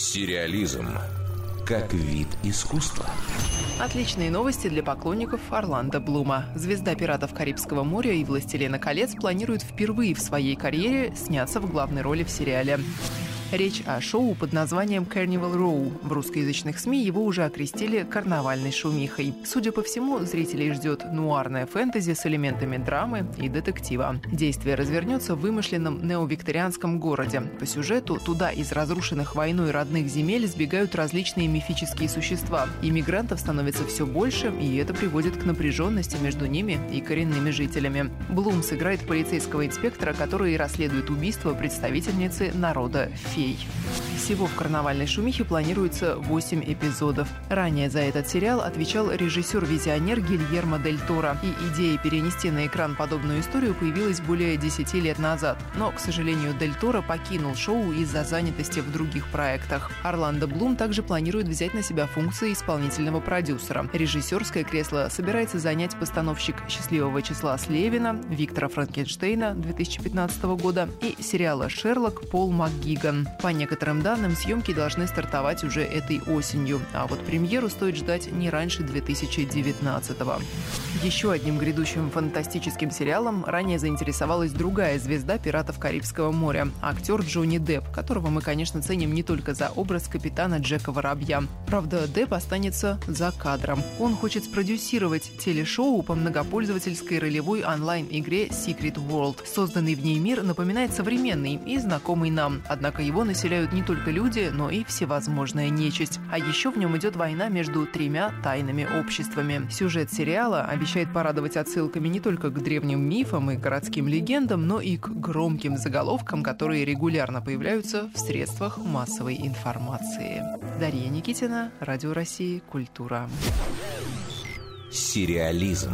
Сериализм как вид искусства. Отличные новости для поклонников Орландо Блума. Звезда «Пиратов Карибского моря» и «Властелина колец» планирует впервые в своей карьере сняться в главной роли в сериале. Речь о шоу под названием Carnival Row. В русскоязычных СМИ его уже окрестили карнавальной шумихой. Судя по всему, зрителей ждет нуарная фэнтези с элементами драмы и детектива. Действие развернется в вымышленном неовикторианском городе. По сюжету туда из разрушенных войной родных земель сбегают различные мифические существа. Иммигрантов становится все больше, и это приводит к напряженности между ними и коренными жителями. Блум сыграет полицейского инспектора, который расследует убийство представительницы народа Фи фей. Всего в карнавальной шумихе планируется 8 эпизодов. Ранее за этот сериал отвечал режиссер-визионер Гильермо Дель Торо. И идея перенести на экран подобную историю появилась более 10 лет назад. Но, к сожалению, Дель Торо покинул шоу из-за занятости в других проектах. Орландо Блум также планирует взять на себя функции исполнительного продюсера. Режиссерское кресло собирается занять постановщик «Счастливого числа» Слевина, Виктора Франкенштейна 2015 года и сериала «Шерлок» Пол МакГиган. По некоторым данным, съемки должны стартовать уже этой осенью, а вот премьеру стоит ждать не раньше 2019 -го. Еще одним грядущим фантастическим сериалом ранее заинтересовалась другая звезда «Пиратов Карибского моря» – актер Джонни Депп, которого мы, конечно, ценим не только за образ капитана Джека Воробья. Правда, Депп останется за кадром. Он хочет спродюсировать телешоу по многопользовательской ролевой онлайн-игре Secret World. Созданный в ней мир напоминает современный и знакомый нам, однако его населяют не только люди, но и всевозможная нечисть. А еще в нем идет война между тремя тайными обществами. Сюжет сериала обещает порадовать отсылками не только к древним мифам и городским легендам, но и к громким заголовкам, которые регулярно появляются в средствах массовой информации. Дарья Никитина, Радио России, Культура. Сериализм.